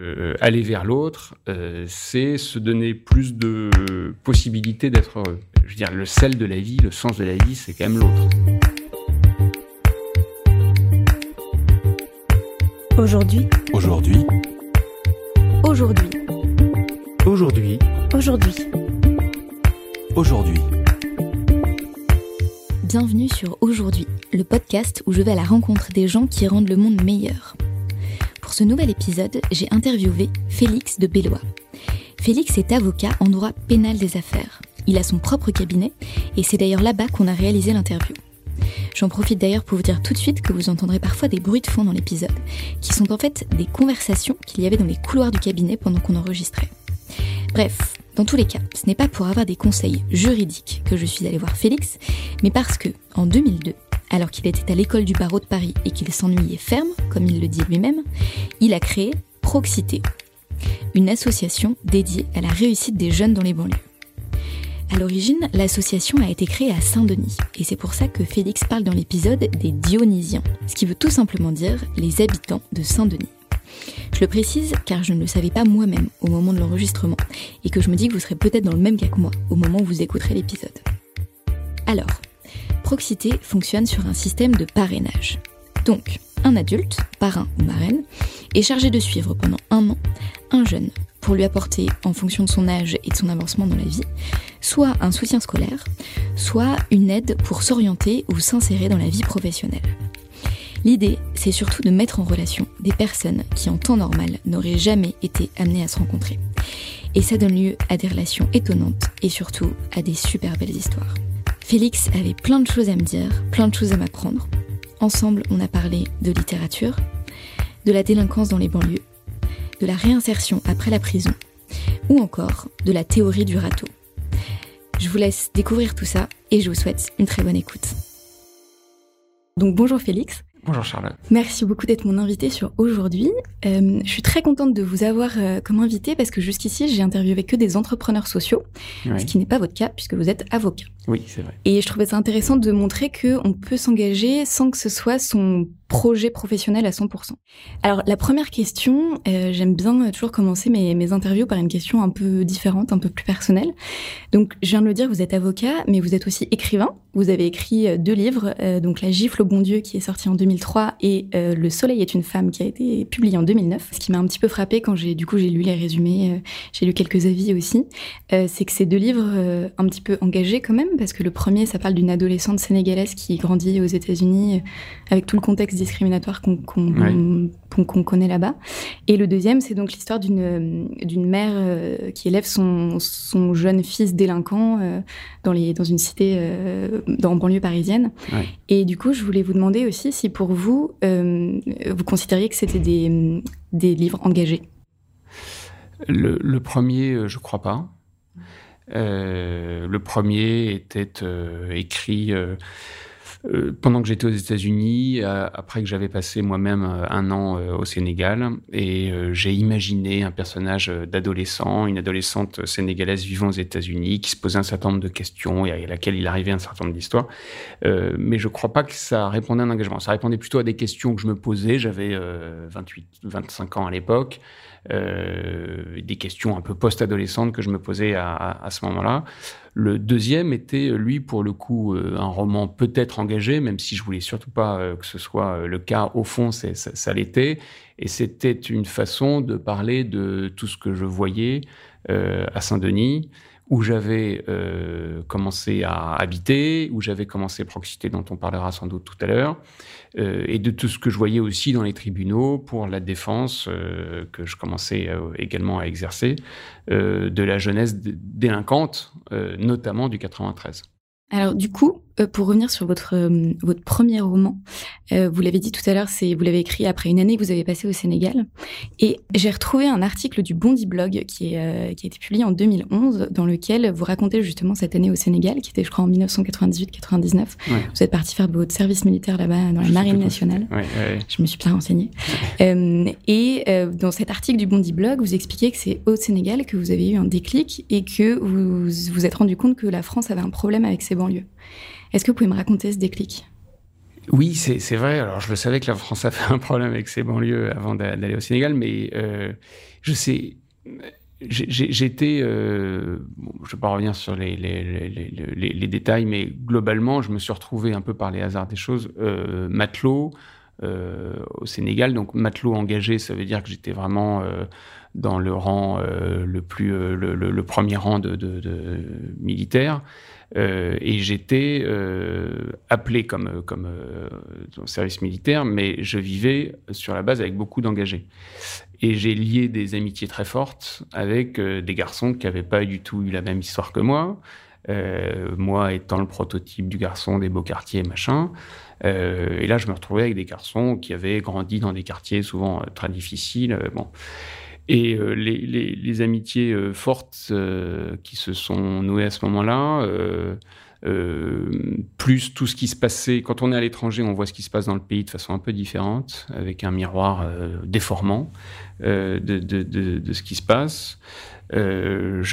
Euh, aller vers l'autre, euh, c'est se donner plus de possibilités d'être heureux. Je veux dire, le sel de la vie, le sens de la vie, c'est quand même l'autre. Aujourd'hui. Aujourd'hui. Aujourd'hui. Aujourd'hui. Aujourd'hui. Aujourd'hui. Bienvenue sur Aujourd'hui, le podcast où je vais à la rencontre des gens qui rendent le monde meilleur. Pour ce nouvel épisode, j'ai interviewé Félix de Bellois. Félix est avocat en droit pénal des affaires. Il a son propre cabinet et c'est d'ailleurs là-bas qu'on a réalisé l'interview. J'en profite d'ailleurs pour vous dire tout de suite que vous entendrez parfois des bruits de fond dans l'épisode, qui sont en fait des conversations qu'il y avait dans les couloirs du cabinet pendant qu'on enregistrait. Bref, dans tous les cas, ce n'est pas pour avoir des conseils juridiques que je suis allée voir Félix, mais parce que, en 2002, alors qu'il était à l'école du barreau de Paris et qu'il s'ennuyait ferme, comme il le dit lui-même, il a créé Proxité, une association dédiée à la réussite des jeunes dans les banlieues. À l'origine, l'association a été créée à Saint-Denis, et c'est pour ça que Félix parle dans l'épisode des Dionysiens, ce qui veut tout simplement dire les habitants de Saint-Denis. Je le précise car je ne le savais pas moi-même au moment de l'enregistrement, et que je me dis que vous serez peut-être dans le même cas que moi au moment où vous écouterez l'épisode. Alors, Proxité fonctionne sur un système de parrainage. Donc, un adulte, parrain ou marraine, est chargé de suivre pendant un an un jeune pour lui apporter, en fonction de son âge et de son avancement dans la vie, soit un soutien scolaire, soit une aide pour s'orienter ou s'insérer dans la vie professionnelle. L'idée, c'est surtout de mettre en relation des personnes qui en temps normal n'auraient jamais été amenées à se rencontrer. Et ça donne lieu à des relations étonnantes et surtout à des super belles histoires. Félix avait plein de choses à me dire, plein de choses à m'apprendre. Ensemble, on a parlé de littérature, de la délinquance dans les banlieues, de la réinsertion après la prison, ou encore de la théorie du râteau. Je vous laisse découvrir tout ça et je vous souhaite une très bonne écoute. Donc bonjour Félix. Bonjour Charlotte. Merci beaucoup d'être mon invité sur aujourd'hui. Euh, je suis très contente de vous avoir euh, comme invité parce que jusqu'ici, j'ai interviewé que des entrepreneurs sociaux, ce qui n'est pas votre cas puisque vous êtes avocat. Oui, c'est vrai. Et je trouvais ça intéressant de montrer qu'on peut s'engager sans que ce soit son projet professionnel à 100%. Alors la première question, euh, j'aime bien toujours commencer mes, interviews par une question un peu différente, un peu plus personnelle. Donc je viens de le dire, vous êtes avocat, mais vous êtes aussi écrivain. Vous avez écrit euh, deux livres, euh, donc La gifle au bon Dieu qui est sorti en 2003 et Le soleil est une femme qui a été publié en 2009. Ce qui m'a un petit peu frappé quand j'ai du coup j'ai lu les résumés, j'ai lu quelques avis aussi, c'est que ces deux livres un petit peu engagés quand même parce que le premier ça parle d'une adolescente sénégalaise qui grandit aux États-Unis avec tout le contexte discriminatoire qu'on Ouais. connaît là-bas. Et le deuxième, c'est donc l'histoire d'une mère euh, qui élève son, son jeune fils délinquant euh, dans, les, dans une cité euh, dans banlieue parisienne. Ouais. Et du coup, je voulais vous demander aussi si pour vous, euh, vous considériez que c'était des, des livres engagés. Le, le premier, je crois pas. Le premier était écrit euh, pendant que j'étais aux États-Unis, euh, après que j'avais passé moi-même euh, un an au Sénégal, et j'ai imaginé un personnage d'adolescent, une adolescente sénégalaise vivant aux États-Unis, qui se posait un certain nombre de questions et à laquelle il arrivait un certain nombre d'histoires. Mais je crois pas que ça répondait à un engagement. Ça répondait plutôt à des questions que je me posais. J'avais euh, 28, 25 ans à l'époque. Euh, des questions un peu post-adolescentes que je me posais à, ce moment-là. Le deuxième était, lui, pour le coup, euh, un roman peut-être engagé, même si je voulais surtout pas euh, que ce soit le cas. Au fond, ça, ça l'était. Et c'était une façon de parler de tout ce que je voyais à Saint-Denis, où j'avais commencé à habiter, où j'avais commencé Proxité, dont on parlera sans doute tout à l'heure, euh, et de tout ce que je voyais aussi dans les tribunaux pour la défense euh, que je commençais euh, également à exercer de la jeunesse délinquante, notamment du 93. Alors du coup, pour revenir sur votre euh, votre premier roman, euh, vous l'avez dit tout à l'heure, c'est vous l'avez écrit après une année que vous avez passé au Sénégal, et j'ai retrouvé un article du Bondi Blog qui est euh, qui a été publié en 2011 dans lequel vous racontez justement cette année au Sénégal, qui était je crois en 1998-99. Ouais. Vous êtes parti faire votre service militaire là-bas dans la Je Marine nationale. Ouais, ouais. Je me suis bien renseignée. Euh, et euh, dans cet article du Bondi Blog, vous expliquez que c'est au Sénégal que vous avez eu un déclic et que vous vous êtes rendu compte que la France avait un problème avec ses banlieues. Est-ce que vous pouvez me raconter ce déclic? Oui, c'est vrai. Alors, je le savais que la France a fait un problème avec ses banlieues avant d'aller au Sénégal, mais euh, je sais. J'étais, euh, je ne vais pas revenir sur les, les, détails, mais globalement, je me suis retrouvé un peu par les hasards des choses, euh, matelot au Sénégal. Donc matelot engagé, ça veut dire que j'étais vraiment dans le rang le plus, le, premier rang de, de, de militaire. Euh, et j'étais euh, appelé comme, comme euh, service militaire, mais je vivais sur la base avec beaucoup d'engagés. Et j'ai lié des amitiés très fortes avec des garçons qui n'avaient pas du tout eu la même histoire que moi. moi étant le prototype du garçon des beaux quartiers, machin. et là, je me retrouvais avec des garçons qui avaient grandi dans des quartiers souvent très difficiles. bon. Et euh, les, amitiés euh, fortes euh, qui se sont nouées à ce moment-là, plus tout ce qui se passait, quand on est à l'étranger, on voit ce qui se passe dans le pays de façon un peu différente, avec un miroir déformant de, ce qui se passe. Je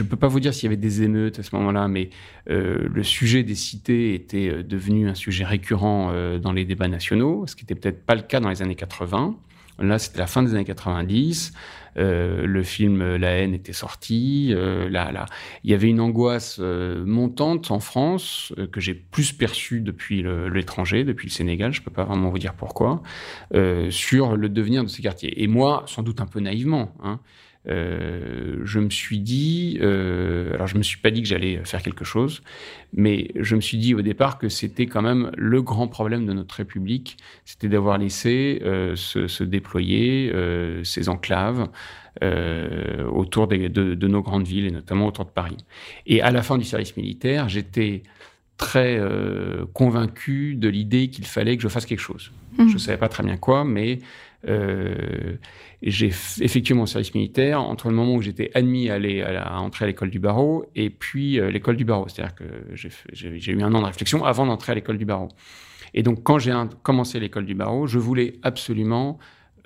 ne peux pas vous dire s'il y avait des émeutes à ce moment-là, mais le sujet des cités était devenu un sujet récurrent dans les débats nationaux, ce qui n'était peut-être pas le cas dans les années 80. Là, c'était la fin des années 90. Euh, le film La haine était sorti. Euh, là, là, il y avait une angoisse euh, montante en France euh, que j'ai plus perçue depuis l'étranger, depuis le Sénégal. Je peux pas vraiment vous dire pourquoi sur le devenir de ces quartiers. Et moi, sans doute un peu naïvement. Hein, euh, je me suis dit, euh, alors je me suis pas dit que j'allais faire quelque chose, mais je me suis dit au départ que c'était quand même le grand problème de notre République, c'était d'avoir laissé euh, se, se, déployer ces enclaves autour des, de, de, nos grandes villes et notamment autour de Paris. Et à la fin du service militaire, j'étais très convaincu de l'idée qu'il fallait que je fasse quelque chose. Mmh. Je ne savais pas très bien quoi, mais j'ai effectué mon service militaire entre le moment où j'étais admis à, entrer à l'école du barreau et puis euh, l'école du barreau. C'est-à-dire que j'ai eu un an de réflexion avant d'entrer à l'école du barreau. Et donc, quand j'ai commencé l'école du barreau, je voulais absolument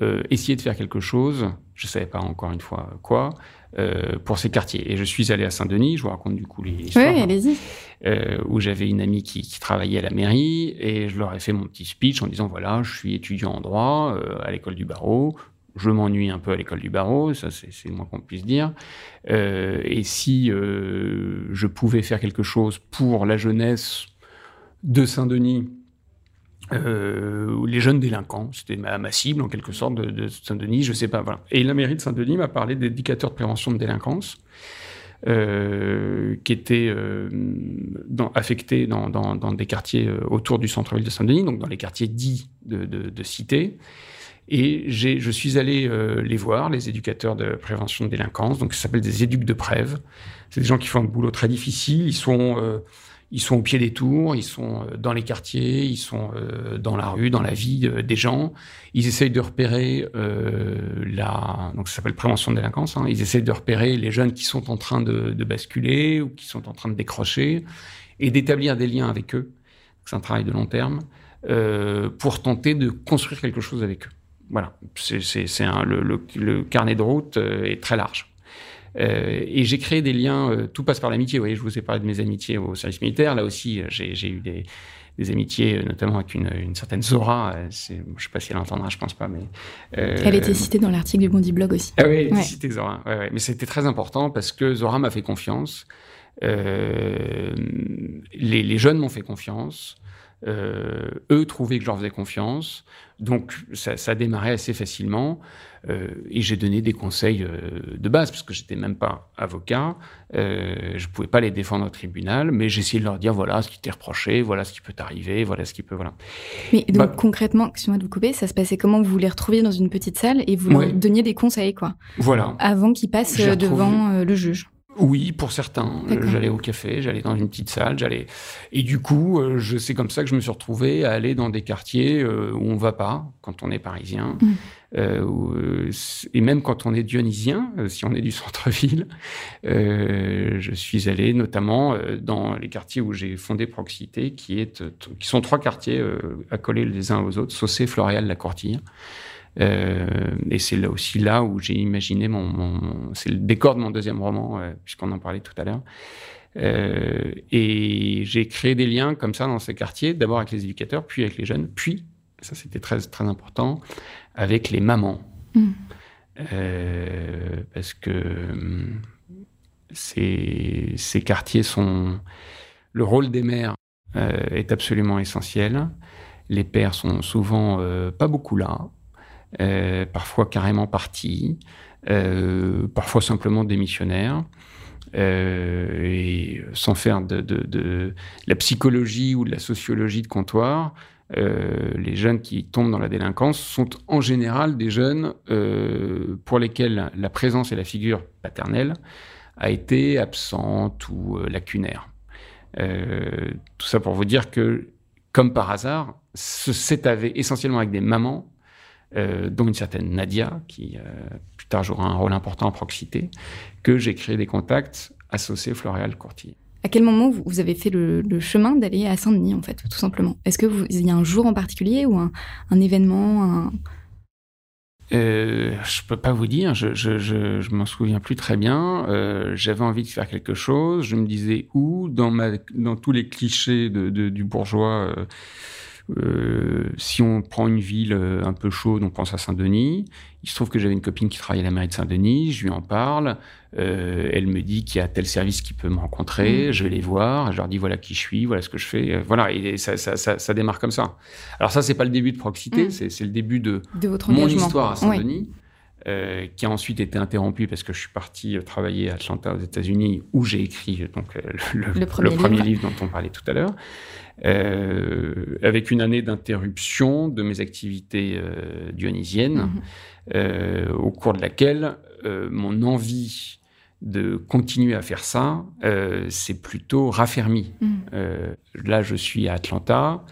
euh, essayer de faire quelque chose, je ne savais pas encore une fois quoi, euh, pour ces quartiers. Et je suis allé à Saint-Denis, je vous raconte du coup les histoires. Oui, allez-y. Euh, où j'avais une amie qui, qui, travaillait à la mairie et je leur ai fait mon petit speech en disant voilà, je suis étudiant en droit euh, à l'école du barreau. Je m'ennuie un peu à l'école du barreau, ça c'est le moins qu'on puisse dire. Euh, et si euh, je pouvais faire quelque chose pour la jeunesse de Saint-Denis, euh, les jeunes délinquants, c'était ma, cible en quelque sorte de, de Saint-Denis, je sais pas. Voilà. Et la mairie de Saint-Denis m'a parlé d'éducateurs de prévention de délinquance. Euh, qui étaient euh, affectés dans, dans, dans, des quartiers euh, autour du centre-ville de Saint-Denis, donc dans les quartiers dits de, de, de cité. Et je suis allé euh, les voir, les éducateurs de prévention de délinquance, donc ça s'appelle des éducs de prève. C'est des gens qui font un boulot très difficile, ils sont euh, ils sont au pied des tours, ils sont euh, dans les quartiers, ils sont euh, dans la rue, dans la vie euh, des gens. Ils essayent de repérer la, donc ça s'appelle prévention de délinquance. Hein. Ils essayent de repérer les jeunes qui sont en train de, de basculer ou qui sont en train de décrocher et d'établir des liens avec eux. C'est un travail de long terme pour tenter de construire quelque chose avec eux. Voilà, c'est le, le, le, carnet de route est très large. Euh, et j'ai créé des liens, euh, tout passe par l'amitié. Vous voyez, je vous ai parlé de mes amitiés au service militaire. Là aussi, euh, j'ai eu des, des, amitiés, notamment avec une, une certaine Zora. je ne sais pas si elle entendra, je pense pas, mais. elle était citée dans l'article du Bondi Blog aussi. Ah oui, elle citée Zora. Ouais, ouais. Mais c'était très important parce que Zora m'a fait confiance. les, les, jeunes m'ont fait confiance. Euh, eux trouvaient que je leur faisais confiance. Donc ça, démarré assez facilement. Euh, et j'ai donné des conseils euh, de base, parce que j'étais même pas avocat. Je pouvais pas les défendre au tribunal, mais j'essayais de leur dire voilà ce qui t'est reproché, voilà ce qui peut t'arriver, voilà ce qui peut. Voilà. Mais donc bah, concrètement, excusez-moi de vous couper, ça se passait comment? Vous les retrouviez dans une petite salle et vous leur donniez des conseils, quoi? Voilà. Avant qu'ils passent devant le juge oui, pour certains. J'allais au café, j'allais dans une petite salle, j'allais. Et du coup, euh, je c'est comme ça que je me suis retrouvé à aller dans des quartiers euh, où on va pas quand on est parisien, mm. euh, où, et même quand on est dionysien, si on est du centre-ville. je suis allé notamment dans les quartiers où j'ai fondé Proxité, qui est qui sont trois quartiers accolés les uns aux autres, Saucé, Floréal, La Courtille. Euh, et c'est là aussi là où j'ai imaginé mon, mon c'est le décor de mon deuxième roman, euh, puisqu'on en parlait tout à l'heure. et j'ai créé des liens comme ça dans ces quartiers, d'abord avec les éducateurs, puis avec les jeunes, puis, ça c'était très, très important, avec les mamans. Mmh. parce que ces, ces quartiers sont... Le rôle des mères est absolument essentiel. Les pères sont souvent pas beaucoup là. Euh, parfois carrément partis, euh, parfois simplement démissionnaires. Euh, et sans faire de, de, la psychologie ou de la sociologie de comptoir, les jeunes qui tombent dans la délinquance sont en général des jeunes pour lesquels la présence et la figure paternelle a été absente ou lacunaire. tout ça pour vous dire que, comme par hasard, c'est essentiellement avec des mamans euh, dont une certaine Nadia, qui euh, plus tard jouera un rôle important en proximité, que j'ai créé des contacts associés Floréal Courtier. À quel moment vous, avez fait le, chemin d'aller à Saint-Denis, en fait, tout simplement? Est-ce qu'il y a un jour en particulier ou un, événement un... Euh, je peux pas vous dire, je, je, je, m'en souviens plus très bien. Euh, j'avais envie de faire quelque chose. Je me disais où? Dans ma, dans tous les clichés de, du bourgeois. Euh, si on prend une ville euh, un peu chaude, on pense à Saint-Denis. Il se trouve que j'avais une copine qui travaillait à la mairie de Saint-Denis. Je lui en parle. Euh, elle me dit qu'il y a tel service qui peut me rencontrer. Mmh. Je vais les voir. Je leur dis voilà qui je suis, voilà ce que je fais. Voilà, et ça, ça, ça, ça démarre comme ça. Alors ça, c'est pas le début de Proxité, mmh. c'est le début de, de votre mon histoire à Saint-Denis. Euh, qui a ensuite été interrompu parce que je suis parti travailler à Atlanta aux États-Unis où j'ai écrit donc le, le, premier, livre. dont on parlait tout à l'heure. Euh, avec une année d'interruption de mes activités euh, dionysiennes, mhm. euh, au cours de laquelle mon envie de continuer à faire ça s'est plutôt raffermi. Mhm. là, je suis à Atlanta,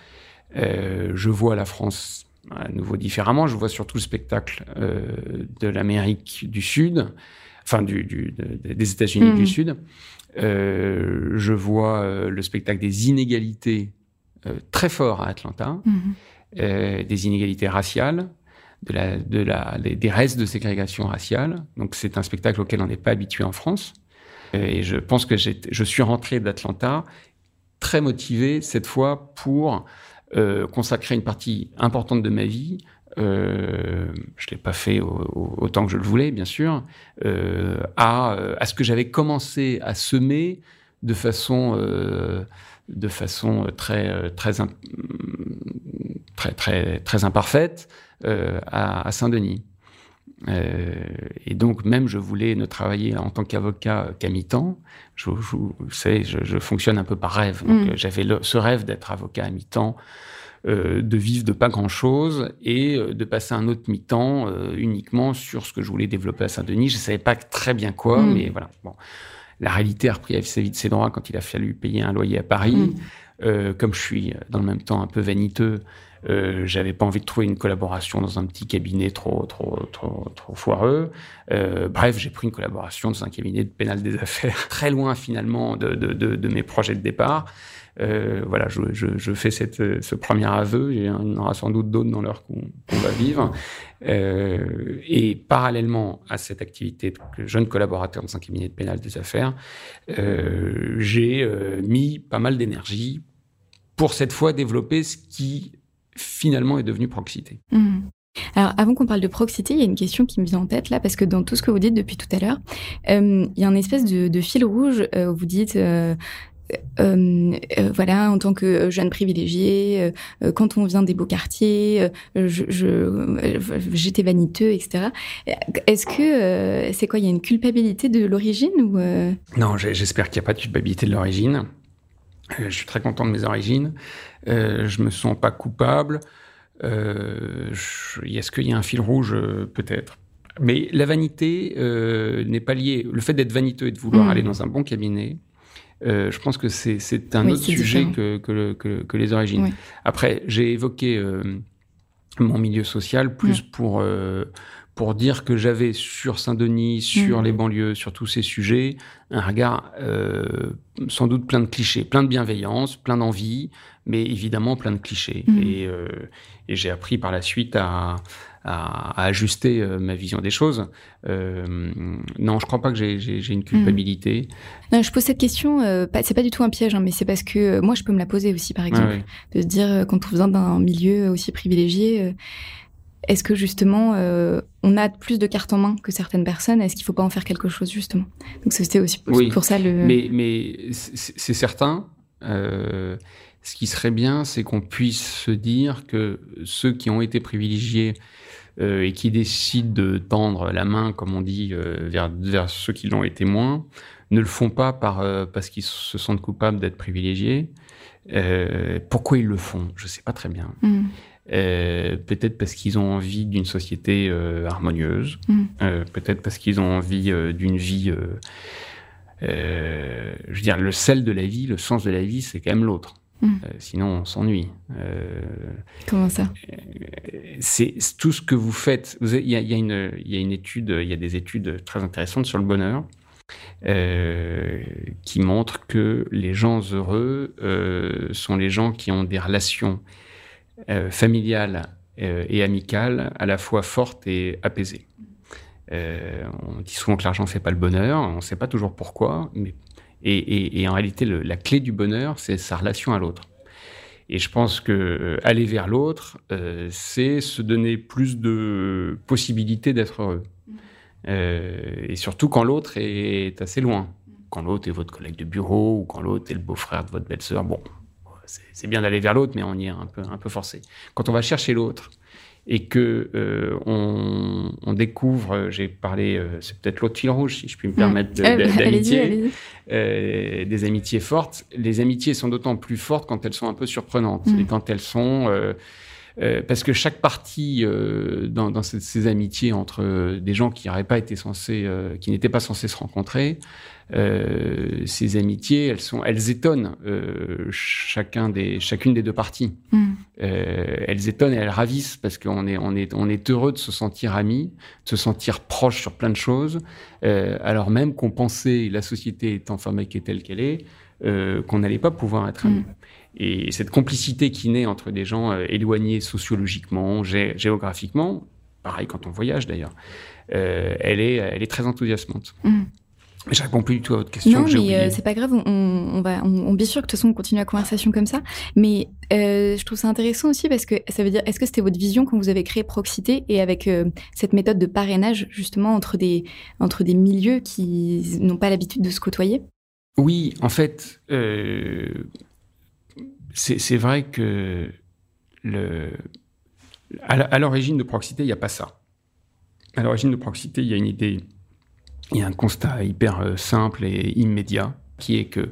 je vois la France à nouveau différemment, je vois surtout le spectacle de l'Amérique du Sud, enfin du, des États-Unis du mhm. Sud. je vois le spectacle des inégalités euh, très fort à Atlanta, mhm. euh, des inégalités raciales, de la, de la, des restes de ségrégation raciale. Donc c'est un spectacle auquel on n'est pas habitué en France. Euh, et je pense que je suis rentré d'Atlanta très motivé cette fois pour consacrer une partie importante de ma vie. Euh, je l'ai pas fait autant que je le voulais, bien sûr, à, à, ce que j'avais commencé à semer de façon de façon euh, très, euh, très, très, très, très imparfaite euh, à, Saint-Denis. et donc, même, je voulais ne travailler en tant qu'avocat qu'à mi-temps. Je, vous savez, je, fonctionne un peu par rêve. Donc, mm. j'avais ce rêve d'être avocat à mi-temps, de vivre de pas grand-chose et de passer un autre mi-temps uniquement sur ce que je voulais développer à Saint-Denis. Je savais pas très bien quoi, mm. mais voilà. Bon la réalité a repris assez vite ses droits quand il a fallu payer un loyer à Paris. Mm. Euh, comme je suis dans le même temps un peu vaniteux, euh, j'avais pas envie de trouver une collaboration dans un petit cabinet trop trop trop trop foireux. Euh, bref, j'ai pris une collaboration dans un cabinet de pénal des affaires, très loin finalement de, de, de, de mes projets de départ. Euh, voilà, je, fais cette, ce premier aveu. Il y en aura sans doute d'autres dans l'heure qu'on va vivre. Euh, et parallèlement à cette activité de jeune collaborateur dans un cabinet de pénal des affaires, euh, j'ai mis pas mal d'énergie pour cette fois développer ce qui finalement est devenu Proxité. Mmh. Alors, avant qu'on parle de proxité, il y a une question qui me vient en tête là, parce que dans tout ce que vous dites depuis tout à l'heure, il y a un espèce de, fil rouge. Où vous dites, euh, euh, voilà, en tant que jeune privilégié, euh, quand on vient des beaux quartiers, je, j'étais vaniteux, etc. Est-ce que c'est quoi Il y a une culpabilité de l'origine ou Non, j'espère qu'il n'y a pas de culpabilité de l'origine. je suis très content de mes origines. je me sens pas coupable. Est-ce qu'il y a un fil rouge? Peut-être. Mais la vanité n'est pas liée. Le fait d'être vaniteux et de vouloir mmh. aller dans un bon cabinet, euh, je pense que c'est un autre sujet que, que, que, les origines. Après, j'ai évoqué euh, mon milieu social plus pour, euh, pour dire que j'avais sur Saint-Denis, sur mm. les banlieues, sur tous ces sujets, un regard sans doute plein de clichés, plein de bienveillance, plein d'envie, mais évidemment plein de clichés. Mm. Et, et j'ai appris par la suite à, à, ajuster euh, ma vision des choses. Euh, non, je crois pas que j'ai une culpabilité. Hmm. Non, je pose cette question, euh, c'est pas du tout un piège, hein, mais c'est parce que moi, je peux me la poser aussi, par exemple, de se dire quand on vient d'un milieu aussi privilégié. est-ce que justement on a plus de cartes en main que certaines personnes Est-ce qu'il faut pas en faire quelque chose justement? Donc c'était aussi pour, ça le. Mais, mais c'est certain. ce qui serait bien, c'est qu'on puisse se dire que ceux qui ont été privilégiés euh, et qui décident de tendre la main, comme on dit, euh, vers, vers, ceux qui l'ont été moins, ne le font pas par, euh, parce qu'ils se sentent coupables d'être privilégiés. pourquoi ils le font? Je ne sais pas très bien. Mm. peut-être parce qu'ils ont envie d'une société harmonieuse, mm. peut-être parce qu'ils ont envie d'une vie. je veux dire, le sel de la vie, le sens de la vie, c'est quand même l'autre. Hmm. Euh, sinon, on s'ennuie. Euh, Comment ça? C'est tout ce que vous faites. Il y, a, une étude, il y a des études très intéressantes sur le bonheur euh, qui montrent que les gens heureux sont les gens qui ont des relations familiales et amicales à la fois fortes et apaisées. on dit souvent que l'argent ne fait pas le bonheur. On ne sait pas toujours pourquoi, mais et, en réalité, la clé du bonheur, c'est sa relation à l'autre. Et je pense que euh, aller vers l'autre, euh, c'est se donner plus de possibilités d'être heureux. Euh, et surtout quand l'autre est assez loin. Quand l'autre est votre collègue de bureau ou quand l'autre est le beau-frère de votre belle-sœur, bon, c'est bien d'aller vers l'autre, mais on y est un peu, un peu forcé. Quand on va chercher l'autre, et que euh, on, découvre, euh, j'ai parlé, euh, c'est peut-être l'autre fil rouge, si je puis me permettre, d'amitié, des amitiés fortes. Les amitiés sont d'autant plus fortes quand elles sont un peu surprenantes mm. et quand elles sont parce que chaque partie dans, dans ces, amitiés entre des gens qui n'auraient pas été censés, qui n'étaient pas censés se rencontrer, euh, ces amitiés, elles sont, elles étonnent euh, chacun des, chacune des deux parties. Mm. Euh, elles étonnent et elles ravissent parce qu'on est, on est, on est heureux de se sentir amis, de se sentir proche sur plein de choses, alors même qu'on pensait, la société étant fabriquée telle qu'elle est, qu'on n'allait pas pouvoir être amis. Mm. Et cette complicité qui naît entre des gens éloignés sociologiquement, géographiquement, pareil quand on voyage d'ailleurs, elle, est, elle est très enthousiasmante. Mm. Je réponds plus du tout à votre question. Non, mais euh, c'est pas grave. On, on va, on, bien sûr que de toute façon on continue la conversation comme ça. Mais euh, je trouve ça intéressant aussi parce que ça veut dire, est-ce que c'était votre vision quand vous avez créé Proxité et avec euh, cette méthode de parrainage justement entre des entre des milieux qui n'ont pas l'habitude de se côtoyer? Oui, en fait, c'est vrai que le à l'origine de Proxité, il n'y a pas ça. À l'origine de Proxité, il y a une idée il y a un constat hyper euh, simple et immédiat qui est que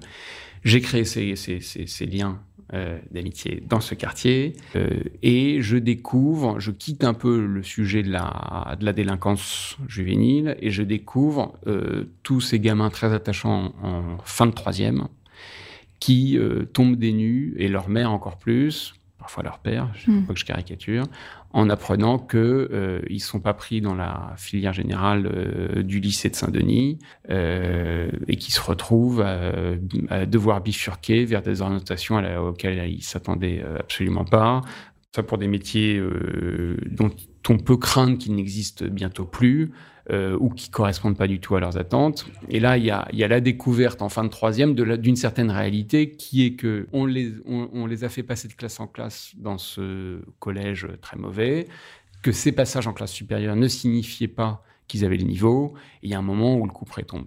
j'ai créé ces, liens euh, d'amitié dans ce quartier euh, et je découvre, je quitte un peu le sujet de la, de la délinquance juvénile et je découvre tous ces gamins très attachants en fin de troisième qui tombent des nues et leur mère encore plus, parfois leur père, je ne hmm. que je caricature, en apprenant qu'ils euh, ne sont pas pris dans la filière générale euh, du lycée de Saint-Denis euh, et qui se retrouvent à, devoir bifurquer vers des orientations auxquelles ils s'attendaient absolument pas. Ça pour des métiers dont on peut craindre qu'ils n'existent bientôt plus. Euh, ou qui correspondent pas du tout à leurs attentes. Et là, il y a, la découverte en fin de troisième d'une certaine réalité qui est que on, les a fait passer de classe en classe dans ce collège très mauvais, que ces passages en classe supérieure ne signifiaient pas qu'ils avaient le niveau. Et il y a un moment où le coup près tombe.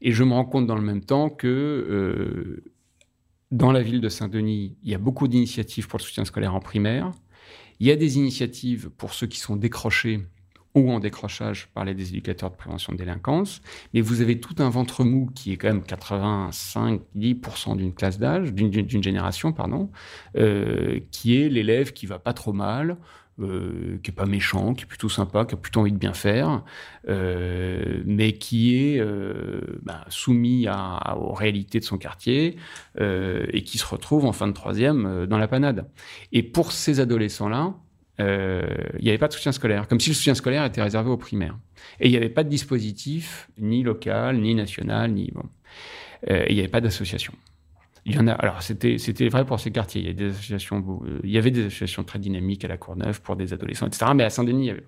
Et je me rends compte dans le même temps que euh, dans la ville de Saint-Denis, il y a beaucoup d'initiatives pour le soutien scolaire en primaire. Il y a des initiatives pour ceux qui sont décrochés ou en décrochage, par des éducateurs de prévention de délinquance, mais vous avez tout un ventre mou qui est quand même 85-10% d'une classe d'âge, d'une génération, pardon, euh, qui est l'élève qui va pas trop mal, euh, qui est pas méchant, qui est plutôt sympa, qui a plutôt envie de bien faire, euh, mais qui est bah, soumis à, aux réalités de son quartier et qui se retrouve en fin de troisième dans la panade. Et pour ces adolescents-là, il n'y avait pas de soutien scolaire, comme si le soutien scolaire était réservé aux primaires. Et il n'y avait pas de dispositif, ni local, ni national, ni... Bon. Euh, il n'y avait pas d'association. Il y en a. Alors, c'était, c'était vrai pour ces quartiers. Il y, a des associations, il y avait des associations très dynamiques à la Courneuve pour des adolescents, etc. Mais à Saint-Denis, il y avait.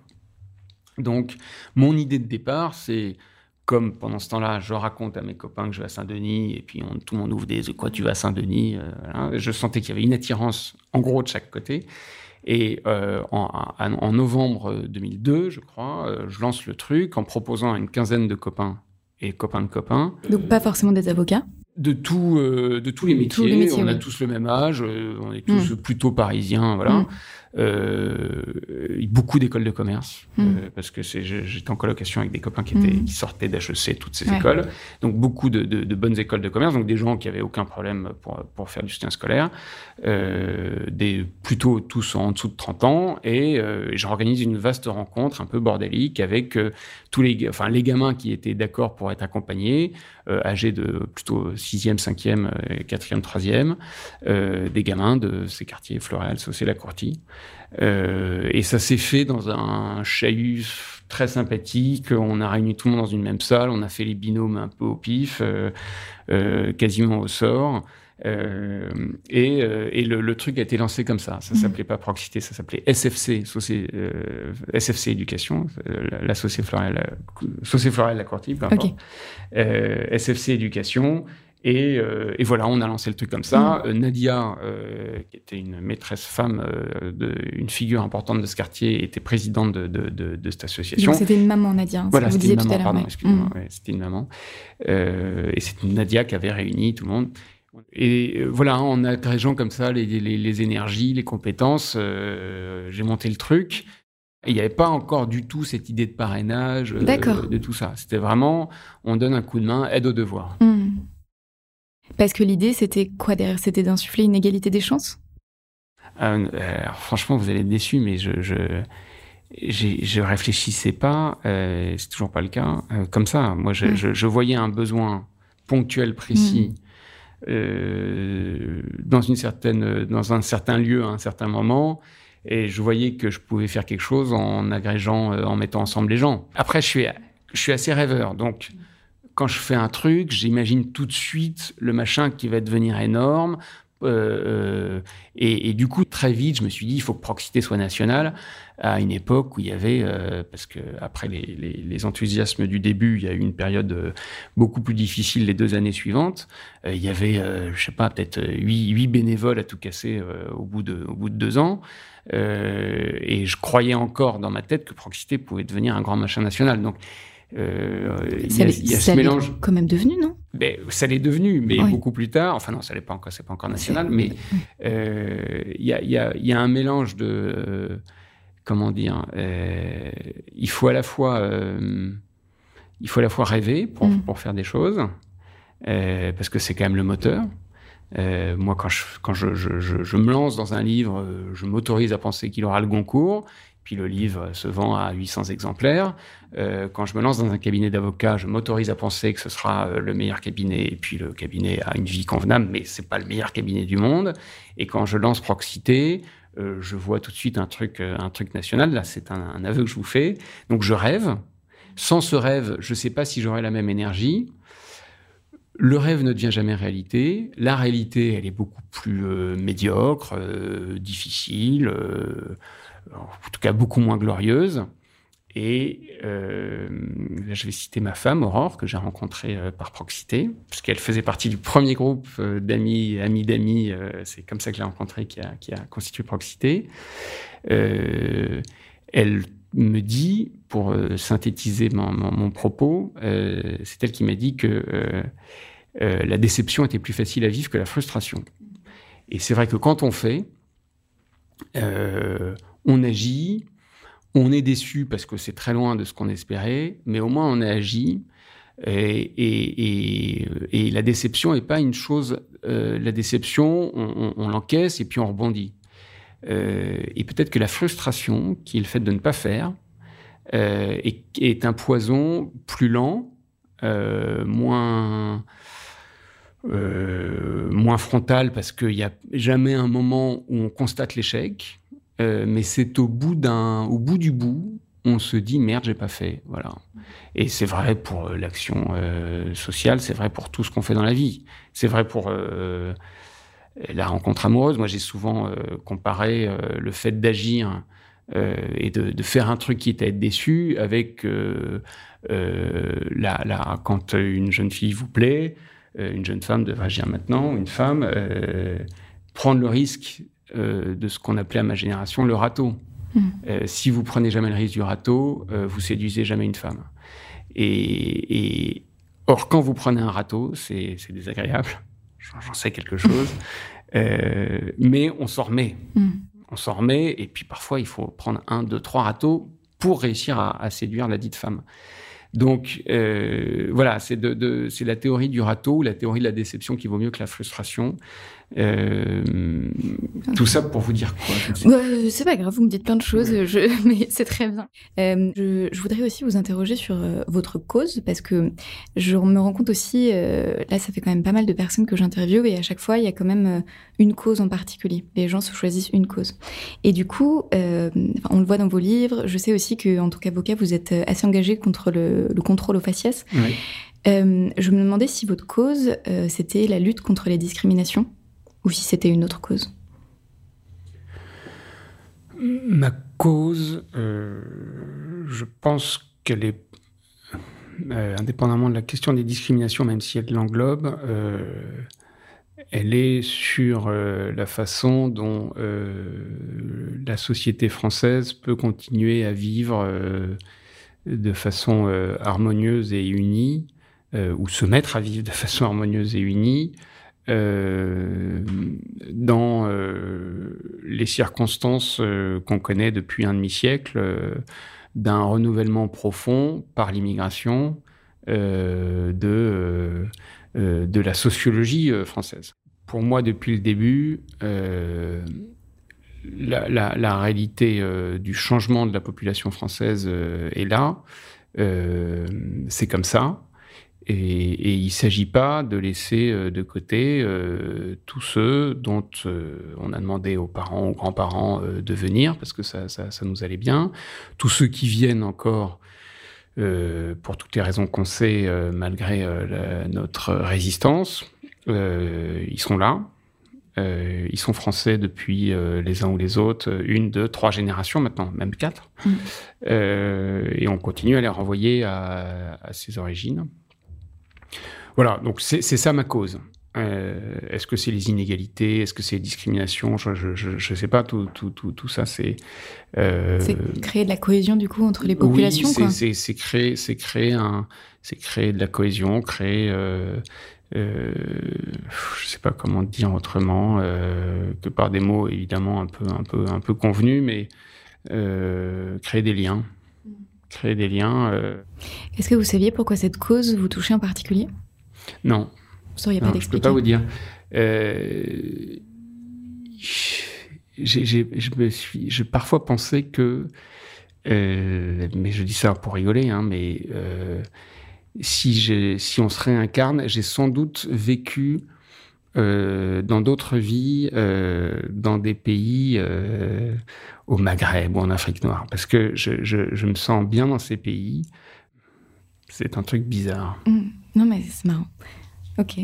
Donc, mon idée de départ, c'est comme pendant ce temps-là, je raconte à mes copains que je vais à Saint-Denis, et puis tout le monde ouvre des quoi tu vas à Saint-Denis? Euh, je sentais qu'il y avait une attirance, en gros, de chaque côté. Et euh, en, en, novembre 2002, je crois, euh, je lance le truc en proposant à une quinzaine de copains et copains de copains. Donc pas forcément des avocats de, tout, euh, de tous les métiers. on a tous le même âge, euh, on est tous mm. plutôt parisiens, voilà. Mm. Euh, beaucoup d'écoles de commerce, mm. euh, parce que j'étais en colocation avec des copains qui, étaient, qui sortaient d'HEC, toutes ces écoles. Donc beaucoup de, de, de, bonnes écoles de commerce, donc des gens qui avaient aucun problème pour, pour faire du soutien scolaire, euh, des, plutôt tous en dessous de 30 ans, et, j'organise une vaste rencontre un peu bordélique avec tous les, enfin, les gamins qui étaient d'accord pour être accompagnés, âgés de plutôt 6e, 5e, 4e, 3e, des gamins de ces quartiers, Florel, Saucé, La Courtie. Euh, et ça s'est fait dans un chahut très sympathique. On a réuni tout le monde dans une même salle. On a fait les binômes un peu au pif, euh, euh, quasiment au sort. Euh, et, et le, le, truc a été lancé comme ça. Ça mmh. s'appelait pas Proxité, ça s'appelait SFC, euh, SFC Éducation, l'associé Florel, Société Florel La Courtie, peu importe. SFC Éducation. Et, euh, et, voilà, on a lancé le truc comme ça. Mmh. Nadia, euh, qui était une maîtresse femme, euh, de, une figure importante de ce quartier, était présidente de, de, de, de cette association. C'était une maman, Nadia. Hein, voilà, c'était une maman, pardon, excusez-moi. C'était une maman. et c'est Nadia qui avait réuni tout le monde. Et voilà, on a gens comme ça les, les, les, énergies, les compétences. J'ai monté le truc. il n'y avait pas encore du tout cette idée de parrainage, de tout ça. C'était vraiment, on donne un coup de main, aide au devoir. Mmh. Parce que l'idée, c'était quoi derrière? C'était d'insuffler une égalité des chances? Euh, Franchement, vous allez être déçus, mais je, je, je réfléchissais pas, euh, c'est toujours pas le cas, euh, comme ça. Moi, je, mm. je, je, voyais un besoin ponctuel, précis, mm. euh, dans, une certaine, dans un certain lieu, à un certain moment, et je voyais que je pouvais faire quelque chose en agrégeant, en mettant ensemble les gens. Après, je suis, je suis assez rêveur, donc quand je fais un truc, j'imagine tout de suite le machin qui va devenir énorme. Euh, euh, et, du coup, très vite, je me suis dit, il faut que Proxité soit nationale à une époque où il y avait, euh, parce que après les, enthousiasmes du début, il y a eu une période beaucoup plus difficile les deux années suivantes. Il y avait, je sais pas, peut-être huit, bénévoles à tout casser au bout de, au bout de deux ans. et je croyais encore dans ma tête que Proxité pouvait devenir un grand machin national. Donc, euh, il y a, y a ce mélange. quand même devenu, non? Ben, Ça l'est devenu, mais beaucoup plus tard. Enfin non, ça n'est pas encore, c'est pas encore national, mais euh, il y, a, y, a, y, a, un mélange de euh, comment dire. Euh, il faut à la fois euh, il faut à la fois rêver pour, mm. pour faire des choses, parce que c'est quand même le moteur. moi, quand, je, quand je, je, je, me lance dans un livre, je m'autorise à penser qu'il aura le Goncourt. Puis le livre se vend à 800 exemplaires. Euh, quand je me lance dans un cabinet d'avocat, je m'autorise à penser que ce sera euh, le meilleur cabinet. Et puis le cabinet a une vie convenable, mais c'est pas le meilleur cabinet du monde. Et quand je lance Proxité, euh, je vois tout de suite un truc, national. Là, c'est un, aveu que je vous fais. Donc je rêve. Sans ce rêve, je ne sais pas si j'aurai la même énergie. Le rêve ne devient jamais réalité. La réalité, elle est beaucoup plus médiocre, difficile en tout cas beaucoup moins glorieuse. Et euh, je vais citer ma femme, Aurore, que j'ai rencontrée euh, par proxité, puisqu'elle faisait partie du premier groupe euh, d'amis, amis d'amis, c'est comme ça que je l'ai rencontrée, qui a, qui a constitué proxité. Euh, elle me dit, pour synthétiser mon, mon, mon propos, c'est elle qui m'a dit que la déception était plus facile à vivre que la frustration. Et c'est vrai que quand on fait, on agit, on est déçu parce que c'est très loin de ce qu'on espérait, mais au moins on a agi. Et, la déception n'est pas une chose. Euh, la déception, on, l'encaisse et puis on rebondit. Euh, et peut-être que la frustration, qui est le fait de ne pas faire, euh, est, un poison plus lent, moins moins frontal, parce qu'il n'y a jamais un moment où on constate l'échec. Euh, mais c'est au bout d'un, au bout du bout, on se dit merde, j'ai pas fait. Voilà. Et c'est vrai pour l'action sociale, c'est vrai pour tout ce qu'on fait dans la vie. C'est vrai pour la rencontre amoureuse. Moi, j'ai souvent comparé le fait d'agir et de, faire un truc qui à être déçu avec la, la, quand une jeune fille vous plaît, une jeune femme devrait agir maintenant, une femme prendre le risque euh, de ce qu'on appelait à ma génération le râteau. Hmm. Euh, si vous prenez jamais le risque du râteau, euh, vous séduisez jamais une femme. Et, or, quand vous prenez un râteau, c'est désagréable. J'en sais quelque chose. mais on s'en remet. Hmm. On s'en remet. Et puis parfois, il faut prendre un, deux, trois râteaux pour réussir à, à séduire la dite femme. Donc voilà, c'est de, de, la théorie du râteau, la théorie de la déception qui vaut mieux que la frustration. Euh, tout ça pour vous dire quoi C'est pas grave, vous me dites plein de choses, je, mais c'est très bien. Euh, je, je, voudrais aussi vous interroger sur euh, votre cause, parce que je me rends compte aussi, euh, là ça fait quand même pas mal de personnes que j'interviewe, et à chaque fois il y a quand même euh, une cause en particulier. Les gens se choisissent une cause. Et du coup, on le voit dans vos livres, je sais aussi qu'en tant qu'avocat, vous êtes assez engagé contre le, le contrôle au faciès. Je me demandais si votre cause, c'était la lutte contre les discriminations ou si c'était une autre cause. Ma cause, euh, je pense qu'elle est, euh, indépendamment de la question des discriminations, même si elle l'englobe, euh, elle est sur la façon dont la société française peut continuer à vivre de façon harmonieuse et unie, ou se mettre à vivre de façon harmonieuse et unie, euh, dans euh, les circonstances euh, qu'on connaît depuis un demi-siècle d'un renouvellement profond par l'immigration de, de la sociologie française. Pour moi, depuis le début, la, réalité du changement de la population française est là. c'est comme ça. Et, il ne s'agit pas de laisser euh, de côté euh, tous ceux dont euh, on a demandé aux parents, aux grands-parents de venir, parce que ça, ça, ça, nous allait bien. Tous ceux qui viennent encore, pour toutes les raisons qu'on sait, malgré notre résistance, ils sont là. ils sont français depuis les uns ou les autres, une, deux, trois générations maintenant, même quatre. Mmh. et on continue à les renvoyer à, à ses origines. Voilà, donc c'est ça ma cause. Euh, est-ce que c'est les inégalités? Est-ce que c'est les discriminations? Je ne sais pas. Tout, tout, tout, tout ça, c'est. Euh... C'est créer de la cohésion du coup entre les populations. Oui, c'est créer, créer un, créer de la cohésion, créer. Euh, euh, je sais pas comment dire autrement que par des mots évidemment un peu, un peu, un peu convenus, mais créer des liens créer des liens. Est-ce que vous saviez pourquoi cette cause vous touchait en particulier? Non. Vous sauriez pas d'expliquer Je peux pas vous dire. Euh, je me suis, j'ai parfois pensé que, euh, mais je dis ça pour rigoler, hein, mais si, si on se réincarne, j'ai sans doute vécu euh, dans d'autres vies, euh, dans des pays euh, au Maghreb ou en Afrique noire, parce que je, je, je, me sens bien dans ces pays. C'est un truc bizarre. Mmh. Non, mais c'est marrant. Ok.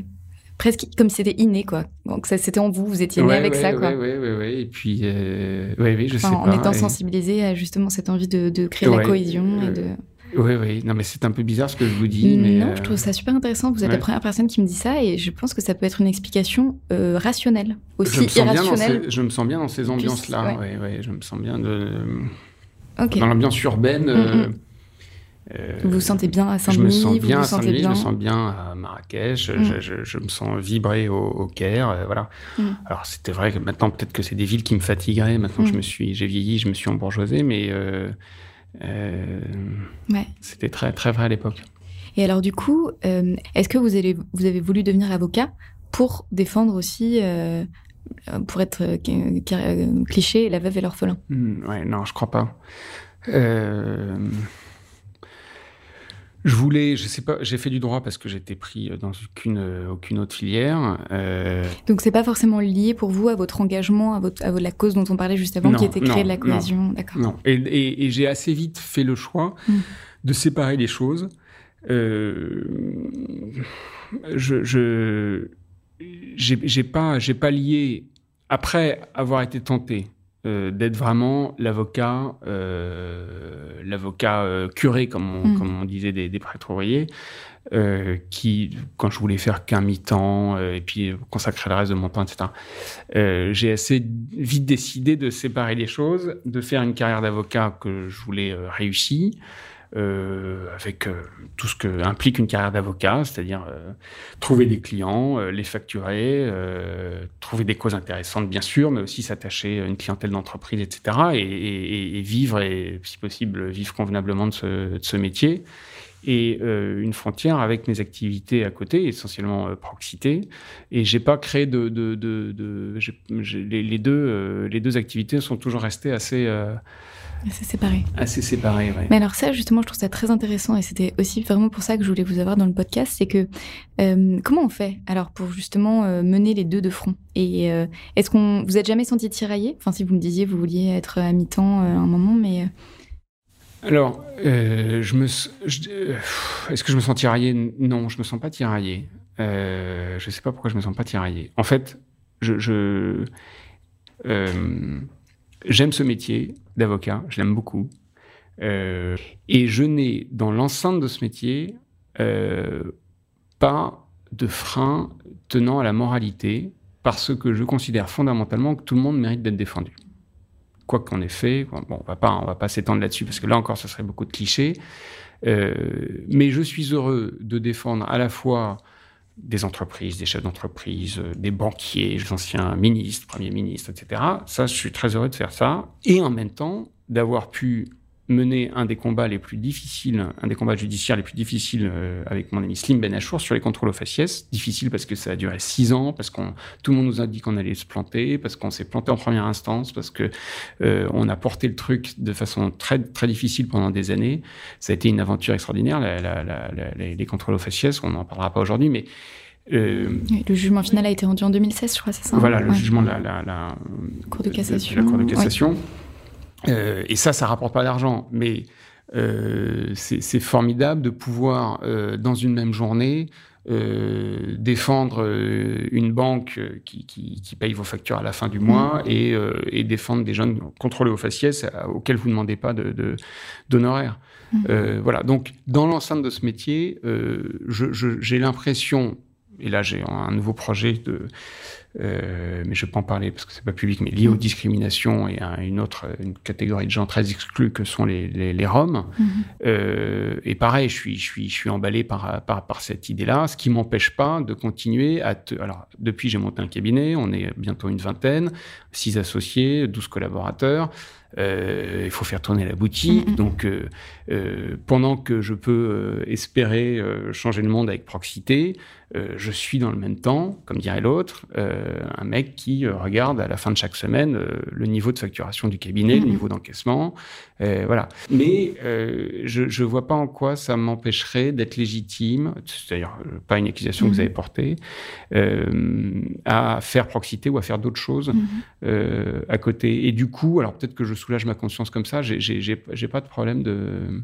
Presque comme si c'était inné, quoi. Donc c'était en vous, vous étiez né avec ça, quoi. Oui, oui, oui. Et puis, oui, oui, je sais en pas. En étant sensibilisé à justement cette envie de, de créer la cohésion et de. Oui, oui. Non, mais c'est un peu bizarre ce que je vous dis. Mais non, je trouve ça super intéressant. Vous êtes la première personne qui me dit ça et je pense que ça peut être une explication euh, rationnelle, aussi je irrationnelle. je me sens bien dans ces ambiances-là. Oui, oui. Je me sens bien de... dans l'ambiance urbaine. Mm, mm. Euh, vous vous sentez bien à Saint-Denis Je me sens bien à Saint-Denis, je me sens bien à Marrakech, mm. je, je, me sens vibrer au, Caire, euh, voilà. Alors c'était vrai que maintenant peut-être que c'est des villes qui me fatigueraient. Maintenant je me suis, j'ai vieilli, je me suis embourgeoisé, mais euh, ouais. C'était très, très vrai à l'époque. Et alors, du coup, euh, est-ce que vous avez, vous avez voulu devenir avocat pour défendre aussi, euh, pour être cliché, la veuve et l'orphelin? Ouais, non, je crois pas. Je voulais, je sais pas, j'ai fait du droit parce que j'étais pris dans aucune, aucune autre filière. Euh... Donc c'est pas forcément lié pour vous à votre engagement, à, votre, à la cause dont on parlait juste avant, qui était créer de la cohésion. D'accord. Non. Et, et, et j'ai assez vite fait le choix mm. de séparer les choses. Euh, je, je j'ai pas, j'ai pas lié après avoir été tenté euh, d'être vraiment l'avocat, euh, l'avocat euh, curé, comme on, mm. comme on disait des, des prêtres ouvriers, qui, quand je voulais faire qu'un mi-temps et puis consacrer le reste de mon temps, etc., j'ai assez vite décidé de séparer les choses, de faire une carrière d'avocat que je voulais réussir. Euh, avec euh, tout ce que implique une carrière d'avocat, c'est-à-dire euh, trouver des clients, les facturer, trouver des causes intéressantes bien sûr, mais aussi s'attacher à une clientèle d'entreprise, etc. Et, vivre, et si possible, vivre convenablement de ce, métier. Et une frontière avec mes activités à côté, essentiellement proxité. Et j'ai pas créé de, les, deux, les deux activités sont toujours restées assez Assez séparés. Assez séparés, oui. Mais alors ça, justement, je trouve ça très intéressant et c'était aussi vraiment pour ça que je voulais vous avoir dans le podcast, c'est que euh, comment on fait alors pour justement euh, mener les deux de front? Et euh, est-ce qu'on vous êtes jamais senti tiraillé? Enfin, si vous me disiez vous vouliez être à mi-temps à un moment, mais alors, je me, est-ce que je me sens tiraillé? Non, je me sens pas tiraillé. je sais pas pourquoi je me sens pas tiraillé. En fait, je, je j'aime ce métier d'avocat, je l'aime beaucoup. Euh, et je n'ai dans l'enceinte de ce métier euh, pas de frein tenant à la moralité parce que je considère fondamentalement que tout le monde mérite d'être défendu. Quoi qu'on ait fait, bon, on va va pas s'étendre là-dessus parce que là encore, ce serait beaucoup de clichés. Euh, mais je suis heureux de défendre à la fois des entreprises, des chefs d'entreprise, euh, des banquiers, des anciens ministres, premiers ministres, etc. Ça, je suis très heureux de faire ça. Et en même temps, d'avoir pu mener un des combats les plus difficiles, un des combats judiciaires les plus difficiles euh, avec mon ami Slim Benachour sur les contrôles aux faciès. Difficile parce que ça a duré six ans, parce qu'on tout le monde nous a dit qu'on allait se planter, parce qu'on s'est planté en première instance, parce que euh, on a porté le truc de façon très très difficile pendant des années. Ça a été une aventure extraordinaire. La, la, la, les contrôles aux faciès, on n'en parlera pas aujourd'hui, mais euh, le jugement final a été rendu en 2016, je crois, c'est ça Voilà, le jugement de la, la, la, Cour de cassation. la Cour de cassation. Euh, et ça, ça rapporte pas d'argent, mais euh, c'est formidable de pouvoir, euh, dans une même journée, euh, défendre euh, une banque qui, qui, qui, paye vos factures à la fin du mois mmh. et, et, défendre des jeunes contrôlés au faciès auxquels vous ne demandez pas d'honoraires. De, de mmh. voilà, donc dans l'enceinte de ce métier, j'ai je, l'impression, et là j'ai un nouveau projet de euh, mais je peux en parler parce que c'est pas public, mais lié aux discriminations et à une autre une catégorie de gens très exclus que sont les, les, les Roms. -hmm. euh, et pareil, je suis, je suis, je suis emballé par, par, par cette idée-là, ce qui m'empêche pas de continuer à... Te... Alors, depuis, j'ai monté un cabinet, on est bientôt une vingtaine, six associés, douze collaborateurs. Euh, il faut faire tourner la boutique. -hmm. Donc, euh, euh, pendant que je peux espérer changer le monde avec proximité, je suis dans le même temps, comme dirait l'autre, un mec qui regarde à la fin de chaque semaine le niveau de facturation du cabinet, le niveau d'encaissement, voilà. Mais je ne vois pas en quoi ça m'empêcherait d'être légitime, c'est-à-dire pas une accusation que vous avez portée, à faire proximité ou à faire d'autres choses à côté. Et du coup, alors peut-être que je soulage ma conscience comme ça, j'ai pas de problème de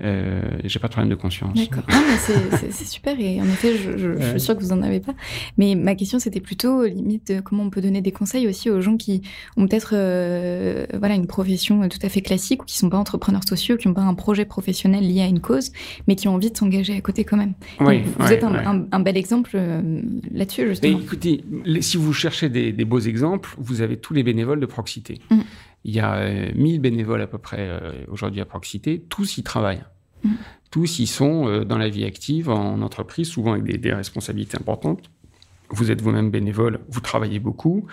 euh, j'ai pas de problème de conscience. D'accord. C'est super et en effet, je, je, ouais. je, suis sûre que vous en avez pas. Mais ma question, c'était plutôt limite comment on peut donner des conseils aussi aux gens qui ont peut-être euh, voilà une profession tout à fait classique ou qui sont pas entrepreneurs sociaux, qui n'ont pas un projet professionnel lié à une cause, mais qui ont envie de s'engager à côté quand même. Oui, Donc, vous ouais, êtes un, un, un, bel exemple euh, là-dessus justement. Mais écoutez, les, si vous cherchez des, des, beaux exemples, vous avez tous les bénévoles de proximité. Mmh. Il y a euh, 1000 bénévoles à peu près euh, aujourd'hui à Proximité. Tous y travaillent. Mmh. Tous y sont euh, dans la vie active, en entreprise, souvent avec des, des responsabilités importantes. Vous êtes vous-même bénévole, vous travaillez beaucoup.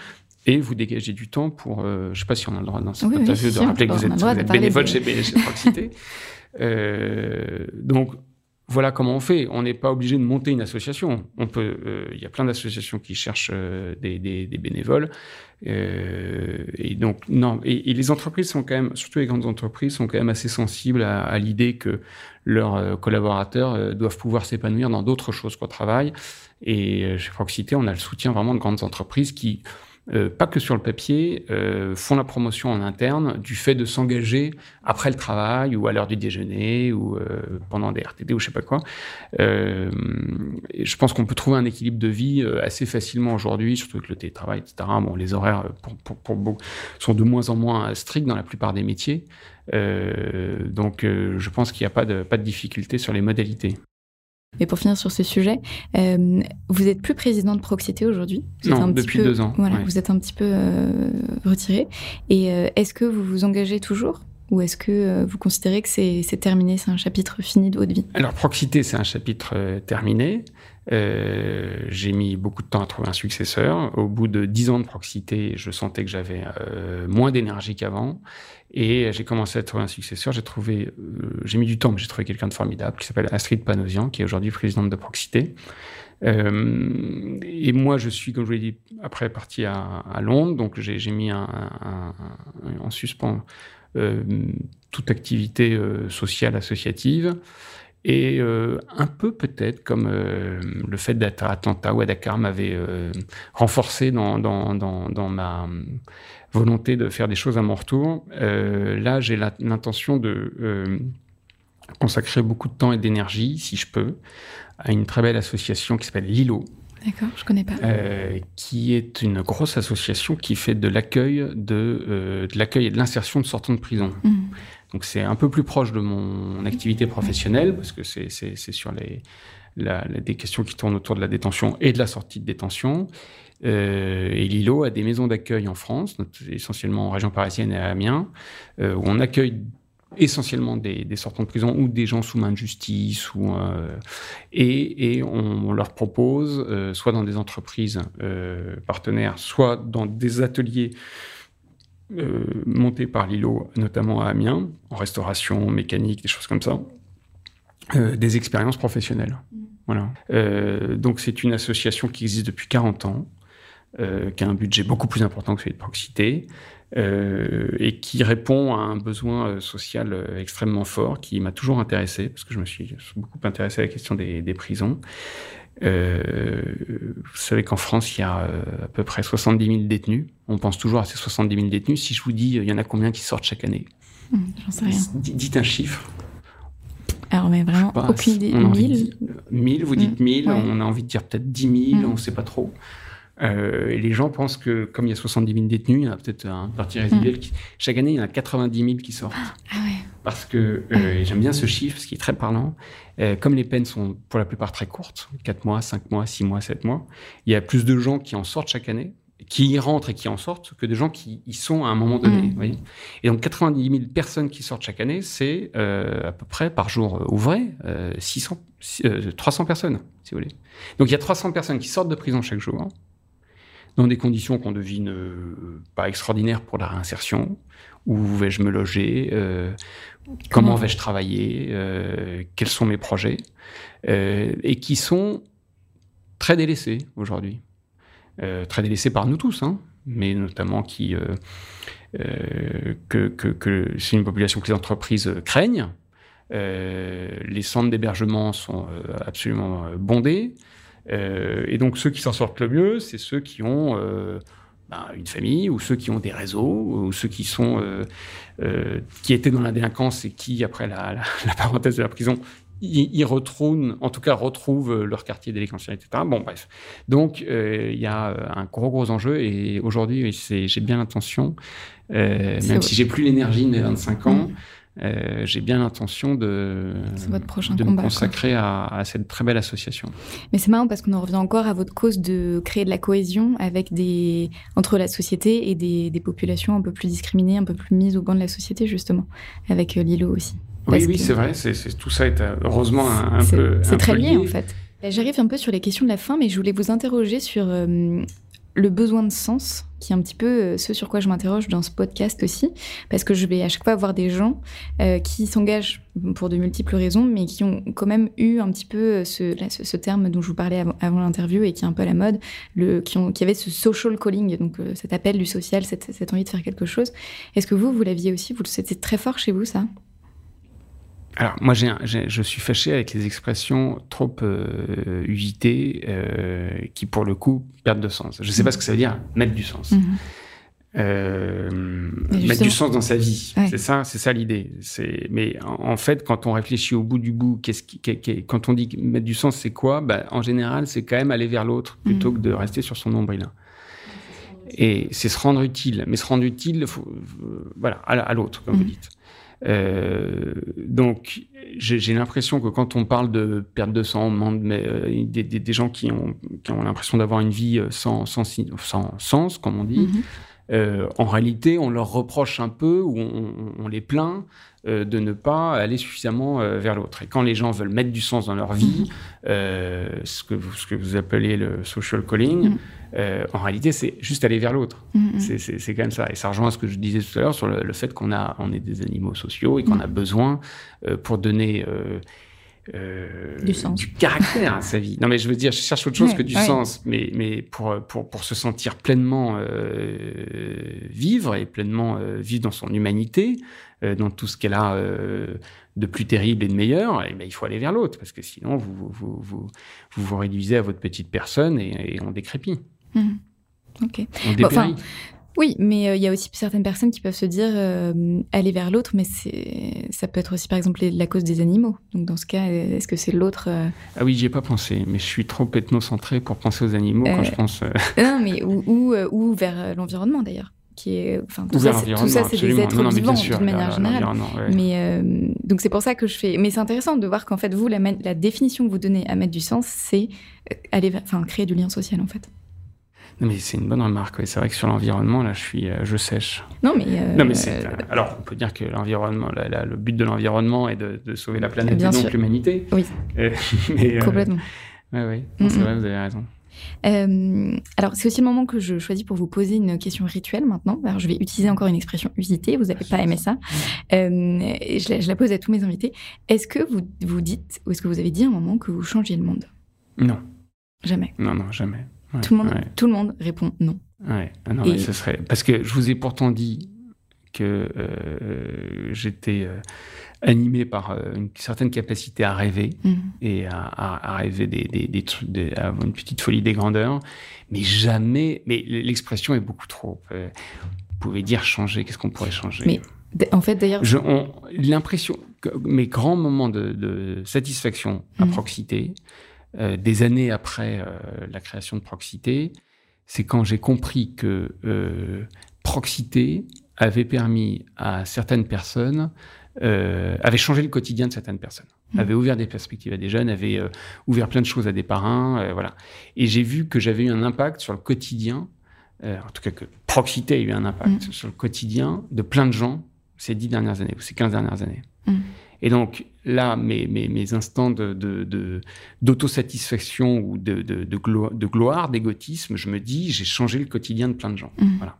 Et vous dégagez du temps pour, euh, je ne sais pas si on a le droit dans cette oui, interview oui, de rappeler que vous êtes, vous êtes bénévole chez, chez Proximité. donc, voilà comment on fait. On n'est pas obligé de monter une association. On peut, euh, il y a plein d'associations qui cherchent euh, des, des, des, bénévoles. Euh, et donc non. Et, les entreprises sont quand même, surtout les grandes entreprises, sont quand même assez sensibles à, à l'idée que leurs euh, collaborateurs euh, doivent pouvoir s'épanouir dans d'autres choses qu'au travail. Et chez Proxité, on a le soutien vraiment de grandes entreprises qui euh, pas que sur le papier, euh, font la promotion en interne du fait de s'engager après le travail ou à l'heure du déjeuner ou euh, pendant des RTT ou je sais pas quoi. Euh, je pense qu'on peut trouver un équilibre de vie euh, assez facilement aujourd'hui, surtout avec le télétravail, etc. Bon, les horaires pour, pour, pour sont de moins en moins stricts dans la plupart des métiers. donc, je pense qu'il n'y a pas de, pas de difficulté sur les modalités. Mais pour finir sur ce sujet, euh, vous êtes plus président de Proxité aujourd'hui Non, depuis peu, deux ans. Voilà, ouais. vous êtes un petit peu euh, retiré. Et euh, est-ce que vous vous engagez toujours ou est-ce que vous considérez que c'est terminé, c'est un chapitre fini de votre vie? Alors, Proxité, c'est un chapitre terminé. Euh, j'ai mis beaucoup de temps à trouver un successeur. Au bout de dix ans de Proxité, je sentais que j'avais euh, moins d'énergie qu'avant. Et j'ai commencé à trouver un successeur. J'ai trouvé, euh, j'ai mis du temps, mais j'ai trouvé quelqu'un de formidable qui s'appelle Astrid Panosian, qui est aujourd'hui présidente de Proxité. Euh, et moi, je suis, comme je vous l'ai dit, après parti à, à Londres, donc j'ai mis en suspens euh, toute activité sociale associative. Et euh, un peu peut-être comme euh, le fait d'être à Atlanta ou à Dakar m'avait euh, renforcé dans, dans, dans, dans, ma volonté de faire des choses à mon retour. Là, j'ai l'intention de consacrer beaucoup de temps et d'énergie, si je peux, à une très belle association qui s'appelle Lilo. D'accord, je connais pas. Euh, qui est une grosse association qui fait de l'accueil, de, euh, de l'accueil et de l'insertion de sortants de prison. Mmh. Donc c'est un peu plus proche de mon activité professionnelle parce que c'est sur les, des questions qui tournent autour de la détention et de la sortie de détention. Euh, et Lilo a des maisons d'accueil en France, essentiellement en région parisienne et à Amiens, euh, où on accueille essentiellement des, sortants de prison ou des gens sous main de justice euh, et, on, leur propose soit dans des entreprises partenaires soit dans des ateliers euh, montés par Lilo notamment à Amiens en restauration mécanique des choses comme ça euh, des expériences professionnelles mmh. voilà euh, donc c'est une association qui existe depuis 40 ans euh, qui a un budget beaucoup plus important que celui de Proxité euh, et qui répond à un besoin social extrêmement fort qui m'a toujours intéressé parce que je me suis beaucoup intéressé à la question des, des prisons. Euh, vous savez qu'en France, il y a euh, à peu près 70 000 détenus. On pense toujours à ces 70 000 détenus. Si je vous dis, il y en a combien qui sortent chaque année? Mmh, J'en sais rien. Dites un chiffre. Alors, mais vraiment, pas, aucune idée. 1000 1000, vous dites 1000, mmh, ouais. on a envie de dire peut-être 10 000, mmh. on ne sait pas trop. Euh, et les gens pensent que, comme il y a 70 000 détenus, il y en a peut-être un parti résiduel. Mmh. Qui, chaque année, il y en a 90 000 qui sortent. Ah ouais. Parce que, euh, j'aime bien ce chiffre, ce qui est très parlant. Euh, comme les peines sont pour la plupart très courtes, 4 mois, 5 mois, 6 mois, 7 mois, il y a plus de gens qui en sortent chaque année, qui y rentrent et qui en sortent, que de gens qui y sont à un moment donné. Mmh. Voyez et donc, 90 000 personnes qui sortent chaque année, c'est euh, à peu près par jour ouvré 600, 300 personnes, si vous voulez. Donc, il y a 300 personnes qui sortent de prison chaque jour dans des conditions qu'on devine euh, pas extraordinaires pour la réinsertion. Où vais-je me loger euh, Comment, vais-je travailler euh, Quels sont mes projets euh, Et qui sont très délaissés aujourd'hui. Très délaissés par nous tous, hein, mais notamment qui que, que, que c'est une population que les entreprises craignent. les centres d'hébergement sont absolument bondés. Et donc ceux qui s'en sortent le mieux, c'est ceux qui ont ben, une famille, ou ceux qui ont des réseaux, ou ceux qui sont euh, qui étaient dans la délinquance et qui, après la, la, la parenthèse de la prison, ils, retrouvent, en tout cas retrouvent leur quartier délinquentiel, etc. Bon, bref. Donc il y a un gros gros enjeu et aujourd'hui, j'ai bien l'intention, même vrai. si j'ai plus l'énergie de mes 25 ans. Euh, j'ai bien l'intention de, votre prochain de combat, me consacrer à, à, cette très belle association. Mais c'est marrant parce qu'on en revient encore à votre cause de créer de la cohésion avec des, entre la société et des, des populations un peu plus discriminées, un peu plus mises au banc de la société, justement, avec euh, Lilo aussi. Oui, oui, c'est vrai. Tout ça est heureusement un, peu. C'est très lié, en fait. J'arrive un peu sur les questions de la fin, mais je voulais vous interroger sur euh, le besoin de sens, qui est un petit peu euh, ce sur quoi je m'interroge dans ce podcast aussi, parce que je vais à chaque fois voir des gens euh, qui s'engagent pour de multiples raisons, mais qui ont quand même eu un petit peu euh, ce, ce, terme dont je vous parlais avant, l'interview et qui est un peu à la mode, le, qui, ont, qui avait ce social calling, donc cet appel du social, cette, cette envie de faire quelque chose. Est-ce que vous, vous l'aviez aussi vous, C'était très fort chez vous, ça? Alors, moi, je suis fâché avec les expressions trop euh, usitées euh, qui, pour le coup, perdent de sens. Je ne sais pas ce que ça veut dire, mettre du sens. Mhm. Euh, mettre du sens dans sa vie, c'est ça, c'est ça l'idée. Mais en, fait, quand on réfléchit au bout du bout, qu'est-ce qui, quand on dit mettre du sens, c'est quoi? Bah, En général, c'est quand même aller vers l'autre plutôt mhm. que de rester sur son nombril. Et c'est se rendre utile. Mais se rendre utile, faut, voilà, à, l'autre, comme vous mhm. dites. Euh, donc, j'ai l'impression que quand on parle de perte de sang, mais, euh, des, des, gens qui ont, qui ont l'impression d'avoir une vie euh, sans, sans, sans, sens, comme on dit, mhm. euh, en réalité, on leur reproche un peu ou on, on les plaint de ne pas aller suffisamment vers l'autre. Et quand les gens veulent mettre du sens dans leur vie, euh, ce, que vous, ce que vous appelez le social calling, en réalité, c'est juste aller vers l'autre. C'est quand même ça. Et ça rejoint ce que je disais tout à l'heure sur le, fait qu'on on est des animaux sociaux et qu'on a besoin, pour donner du, sens. du caractère à sa vie. Non, mais je veux dire, je cherche autre chose que du sens, mais, mais pour, pour, pour se sentir pleinement vivre et pleinement vivre dans son humanité, euh, dans tout ce qu'elle a euh, de plus terrible et de meilleur, et eh ben, il faut aller vers l'autre, parce que sinon, vous vous, vous, vous, réduisez à votre petite personne et, on décrépit. Mmh. Ok. On oui, mais euh, il y a aussi certaines personnes qui peuvent se dire aller vers l'autre, mais ça peut être aussi par exemple la cause des animaux. Donc dans ce cas, est-ce que c'est l'autre Ah oui, j'y ai pas pensé, mais je suis trop ethnocentré pour penser aux animaux quand je pense. non, mais ou, ou, ou vers l'environnement d'ailleurs qui est, enfin, tout ça, c'est des êtres vivants d'une manière générale. Mais euh, donc c'est pour ça que je fais. Mais c'est intéressant de voir qu'en fait vous, la, la, définition que vous donnez à mettre du sens, c'est euh, aller, enfin, créer du lien social en fait. Non, mais c'est une bonne remarque. C'est vrai que sur l'environnement, là, je suis, euh, je sèche. Non, mais. non, mais c'est. alors, on peut dire que l'environnement, le but de l'environnement est de, sauver la planète et donc l'humanité. Oui. mais, Complètement. Oui, oui. C'est vrai, vous avez raison. Euh, alors, c'est aussi le moment que je choisis pour vous poser une question rituelle maintenant. Alors, je vais utiliser encore une expression usitée. Vous n'avez pas aimé ça. Euh, je, la, pose à tous mes invités. Est-ce que vous vous dites, ou est-ce que vous avez dit un moment que vous changiez le monde? Non. Jamais. Non, non, jamais. Tout, le monde, tout le monde répond non. Ouais. Ah non, ce serait parce que je vous ai pourtant dit que euh, j'étais animé par euh, une certaine capacité à rêver mm. et à, rêver des, des, trucs, à avoir une petite folie des grandeurs, mais jamais. Mais l'expression est beaucoup trop. Euh, vous pouvez dire changer. Qu'est-ce qu'on pourrait changer? Mais en fait, d'ailleurs, l'impression mes grands moments de, satisfaction à mm. proximité, euh, des années après la création de proximité, c'est quand j'ai compris que proximité avait permis à certaines personnes euh, avait changé le quotidien de certaines personnes, mmh. avait ouvert des perspectives à des jeunes, avait euh, ouvert plein de choses à des parrains, euh, voilà. Et j'ai vu que j'avais eu un impact sur le quotidien, en tout cas que Proxité a eu un impact mmh. sur le quotidien de plein de gens ces dix dernières années ou ces quinze dernières années. Mmh. Et donc là, mes, mes, mes instants d'autosatisfaction de, de, ou de, de, de gloire, d'égotisme, je me dis, j'ai changé le quotidien de plein de gens. Voilà.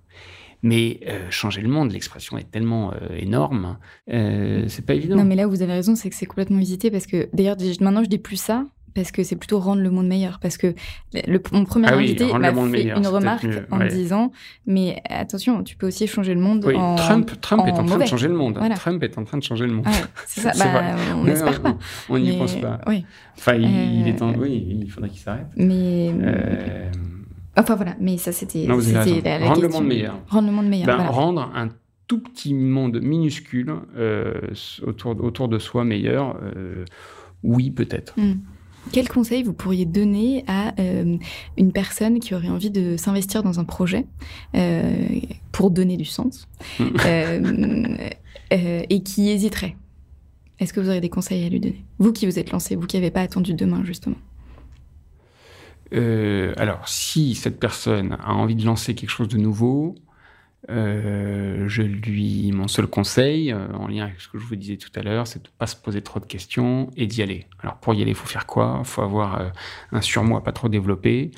Mais euh, changer le monde, l'expression est tellement euh, énorme, euh, c'est pas évident. Non, mais là où vous avez raison, c'est que c'est complètement hésité parce que d'ailleurs maintenant je dis plus ça parce que c'est plutôt rendre le monde meilleur. Parce que le, mon premier ah invité m'a fait une remarque en disant Mais attention, tu peux aussi changer le monde. Oui, en, Trump, Trump est en train de changer le monde. Trump est en train de changer le monde. C'est ça, bah, on n'espère pas. On n'y pense pas. Oui. Enfin, il, est en... oui, il faudrait qu'il s'arrête. Mais. Enfin voilà, mais ça c'était la, la, Rendre le monde meilleur. Rendre le monde meilleur. Ben, rendre un tout petit monde minuscule euh, autour, autour de soi meilleur, euh, oui peut-être. Hmm. Quel conseil vous pourriez donner à euh, une personne qui aurait envie de s'investir dans un projet pour donner du sens hmm. et qui hésiterait? Est-ce que vous aurez des conseils à lui donner? Vous qui vous êtes lancé, vous qui n'avez pas attendu demain justement. Euh, alors, si cette personne a envie de lancer quelque chose de nouveau, euh, je lui, mon seul conseil, euh, en lien avec ce que je vous disais tout à l'heure, c'est de ne pas se poser trop de questions et d'y aller. Alors pour y aller, il faut faire quoi? Il faut avoir un surmoi pas trop développé,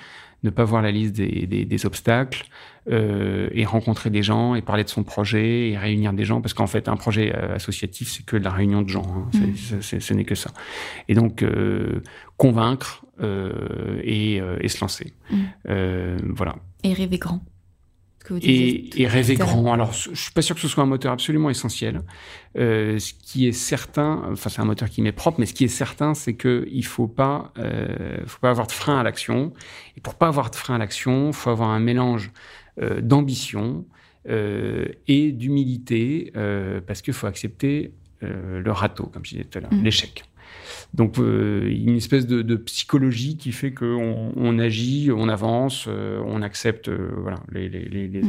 ne pas voir la liste des, des, des obstacles euh, et rencontrer des gens et parler de son projet et réunir des gens parce qu'en fait un projet euh, associatif c'est que de la réunion de gens, hein. Mm. C'est- ce n'est que ça. Et donc euh, convaincre euh, et, euh, et se lancer. Mm. Euh, voilà. Et rêver grand. Que vous Et, et rêver grand. Alors, je suis pas sûr que ce soit un moteur absolument essentiel. Euh, ce qui est certain, enfin, c'est un moteur qui m'est propre, mais ce qui est certain, c'est que il faut pas, euh, faut pas avoir de frein à l'action. Et pour pas avoir de frein à l'action, faut avoir un mélange euh, d'ambition euh, et d'humilité, euh, parce qu'il faut accepter euh, le râteau, comme je disais tout à l'heure, Mhm. l'échec. Donc, euh, une espèce de, de psychologie qui fait qu'on on agit, on avance, euh, on accepte euh, voilà, les, les, les, les-.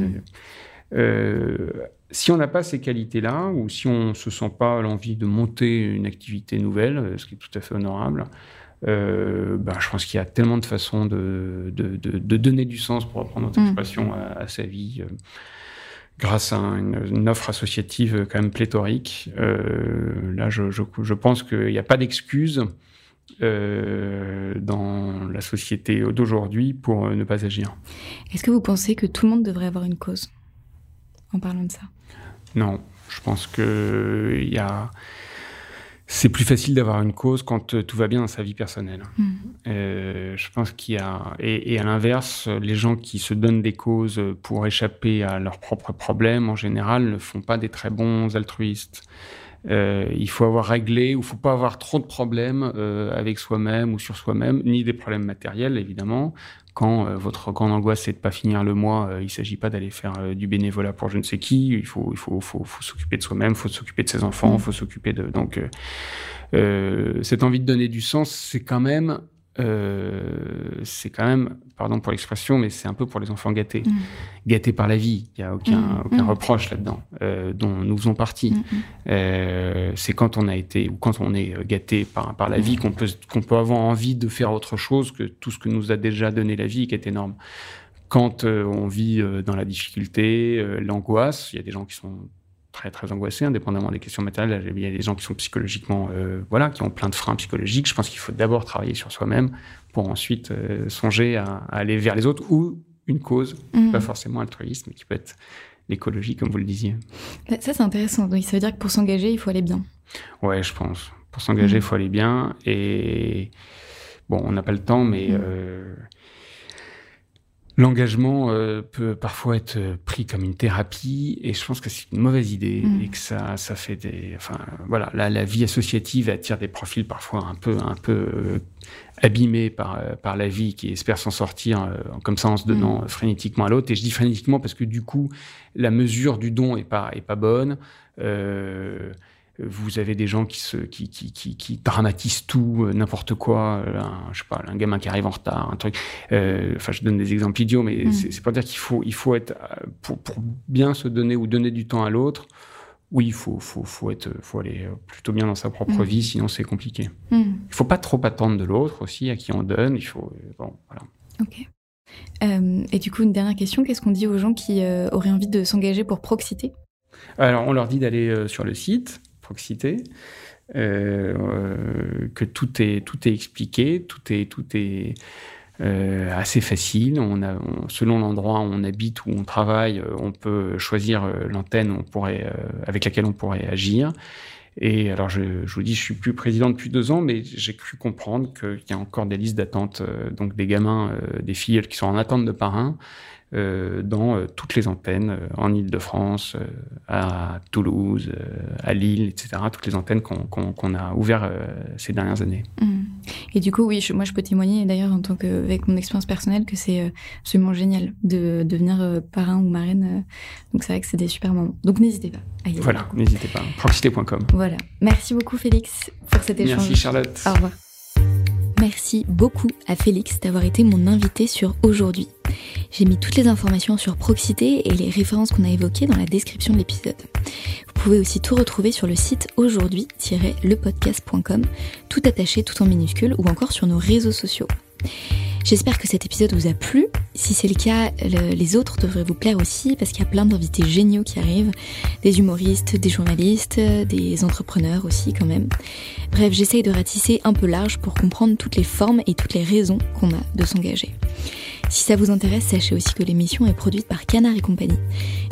Euh, si on n'a pas ces qualités-là, ou si on ne se sent pas l'envie de monter une activité nouvelle, ce qui est tout à fait honorable, euh, ben, je pense qu'il y a tellement de façons de, de, de, de donner du sens, pour reprendre notre expression, à, à sa vie, grâce à une, une offre associative euh, quand même pléthorique. Euh, là, je, je, je pense qu'il n'y a pas d'excuse euh, dans la société d'aujourd'hui pour ne pas agir. Est-ce que vous pensez que tout le monde devrait avoir une cause En parlant de ça? Non, je pense que il y a. C'est plus facile d'avoir une cause quand euh, tout va bien dans sa vie personnelle. Mm. Euh, je pense qu'il y a et, et à l'inverse, les gens qui se donnent des causes pour échapper à leurs propres problèmes en général ne font pas des très bons altruistes. Euh, il faut avoir réglé ou il faut pas avoir trop de problèmes euh, avec soi-même ou sur soi-même, ni des problèmes matériels évidemment. Quand euh, votre grande angoisse c'est de pas finir le mois, euh, il s'agit pas d'aller faire euh, du bénévolat pour je ne sais qui. Il faut il faut faut, faut s'occuper de soi-même, faut s'occuper de ses enfants, Mm. faut s'occuper de donc euh, euh, cette envie de donner du sens, c'est quand même euh, c'est quand même, pardon pour l'expression, mais c'est un peu pour les enfants gâtés, Mm. gâtés par la vie. Il y a aucun Mm. aucun Mm. reproche là-dedans, euh, dont nous faisons partie. Euh, c'est quand on a été ou quand on est gâté par, par la vie qu'on peut, qu'on peut avoir envie de faire autre chose que tout ce que nous a déjà donné la vie qui est énorme. Quand on vit dans la difficulté, l'angoisse, il y a des gens qui sont très très angoissés, indépendamment des questions matérielles. Il y a des gens qui sont psychologiquement, euh, voilà, qui ont plein de freins psychologiques. Je pense qu'il faut d'abord travailler sur soi-même pour ensuite euh, songer à, à aller vers les autres ou une cause, Mm. pas forcément altruiste, mais qui peut être l'écologie, comme vous le disiez. Bah, Ça, c'est intéressant. Donc, ça veut dire que pour s'engager, il faut aller bien. Ouais, je pense. Pour s'engager, il Mm. faut aller bien. Et bon, on n'a pas le temps, mais Mm. euh, l'engagement euh, peut parfois être pris comme une thérapie. Et je pense que c'est une mauvaise idée Mm. et que ça, ça fait des. Enfin, voilà, la, la vie associative attire des profils parfois un peu, un peu euh, abîmés par, euh, par la vie qui espèrent s'en sortir euh, comme ça en se donnant frénétiquement à l'autre. Et je dis frénétiquement parce que du coup, la mesure du don est pas, est pas bonne. Euh, vous avez des gens qui, se, qui, qui, qui, qui dramatisent tout, euh, n'importe quoi. euh, Un, je sais pas, un gamin qui arrive en retard, un truc. Euh, Enfin, je donne des exemples idiots, mais Mm. c'est pour dire qu'il faut, il faut être pour, pour bien se donner ou donner du temps à l'autre. Oui, il faut, faut, faut être, faut aller plutôt bien dans sa propre Mm. vie, sinon c'est compliqué. Mm. Il faut pas trop attendre de l'autre aussi, à qui on donne. Il faut, bon, voilà. Ok. Et du coup, une dernière question. Qu'est-ce qu'on dit aux gens qui auraient envie de s'engager pour Proxité? Alors, on leur dit d'aller sur le site Euh, que tout est tout est expliqué, tout est tout est euh, assez facile. On a, on- selon l'endroit où on habite, où on travaille, euh, on peut choisir l'antenne avec laquelle on pourrait agir. Et alors, je, je vous dis, je suis plus président depuis deux ans, mais j'ai cru comprendre qu'il y a encore des listes d'attente, donc des gamins, des filles qui sont en attente de parrain dans euh, toutes les antennes, euh, en Ile-de-France, euh, à Toulouse, euh, à Lille, etc. Toutes les antennes qu'on a ouvertes euh, ces dernières années. Mm. Et du coup, oui, je- moi, je peux témoigner d'ailleurs en tant que, avec mon expérience personnelle, que c'est euh, absolument génial de devenir euh, parrain ou marraine. euh, donc c'est vrai que c'est des super moments. Donc n'hésitez pas à y aller. Voilà, n'hésitez pas. Proxité.com. Voilà. Merci beaucoup, Félix, pour cet échange. Merci Charlotte. Au revoir. Merci beaucoup à Félix d'avoir été mon invité sur Aujourd'hui. J'ai mis toutes les informations sur Proxité et les références qu'on a évoquées dans la description de l'épisode. Vous pouvez aussi tout retrouver sur le site aujourd'hui-lepodcast.com, tout attaché, tout en minuscule, ou encore sur nos réseaux sociaux. J'espère que cet épisode vous a plu. Si c'est le cas, le- les autres devraient vous plaire aussi parce qu'il y a plein d'invités géniaux qui arrivent, des humoristes, des journalistes, des entrepreneurs aussi quand même. Bref, j'essaye de ratisser un peu large pour comprendre toutes les formes et toutes les raisons qu'on a de s'engager. Si ça vous intéresse, sachez aussi que l'émission est produite par Canard et Compagnie,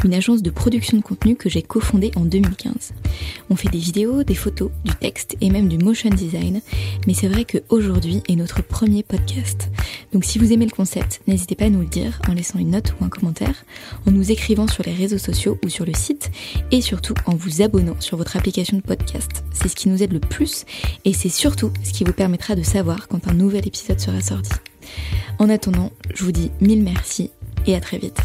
une agence de production de contenu que j'ai cofondée en 2015. On fait des vidéos, des photos, du texte et même du motion design, mais c'est vrai qu'aujourd'hui est notre premier podcast. Donc si vous aimez le concept, n'hésitez pas à nous le dire en laissant une note ou un commentaire, en nous écrivant sur les réseaux sociaux ou sur le site, et surtout en vous abonnant sur votre application de podcast. C'est ce qui nous aide le plus et c'est surtout ce qui vous permettra de savoir quand un nouvel épisode sera sorti. En attendant, je vous dis mille merci et à très vite.